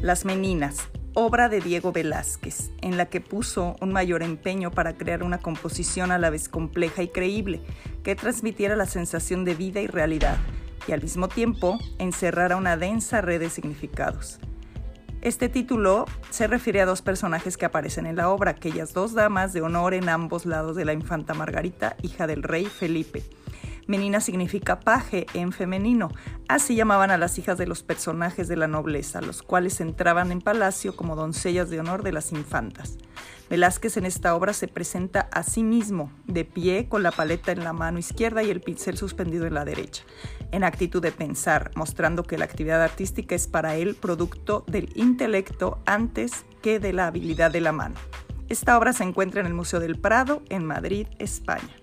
Las Meninas, obra de Diego Velázquez, en la que puso un mayor empeño para crear una composición a la vez compleja y creíble, que transmitiera la sensación de vida y realidad, y al mismo tiempo encerrara una densa red de significados. Este título se refiere a dos personajes que aparecen en la obra, aquellas dos damas de honor en ambos lados de la infanta Margarita, hija del rey Felipe. Menina significa paje en femenino, así llamaban a las hijas de los personajes de la nobleza, los cuales entraban en palacio como doncellas de honor de las infantas. Velázquez en esta obra se presenta a sí mismo, de pie, con la paleta en la mano izquierda y el pincel suspendido en la derecha, en actitud de pensar, mostrando que la actividad artística es para él producto del intelecto antes que de la habilidad de la mano. Esta obra se encuentra en el Museo del Prado, en Madrid, España.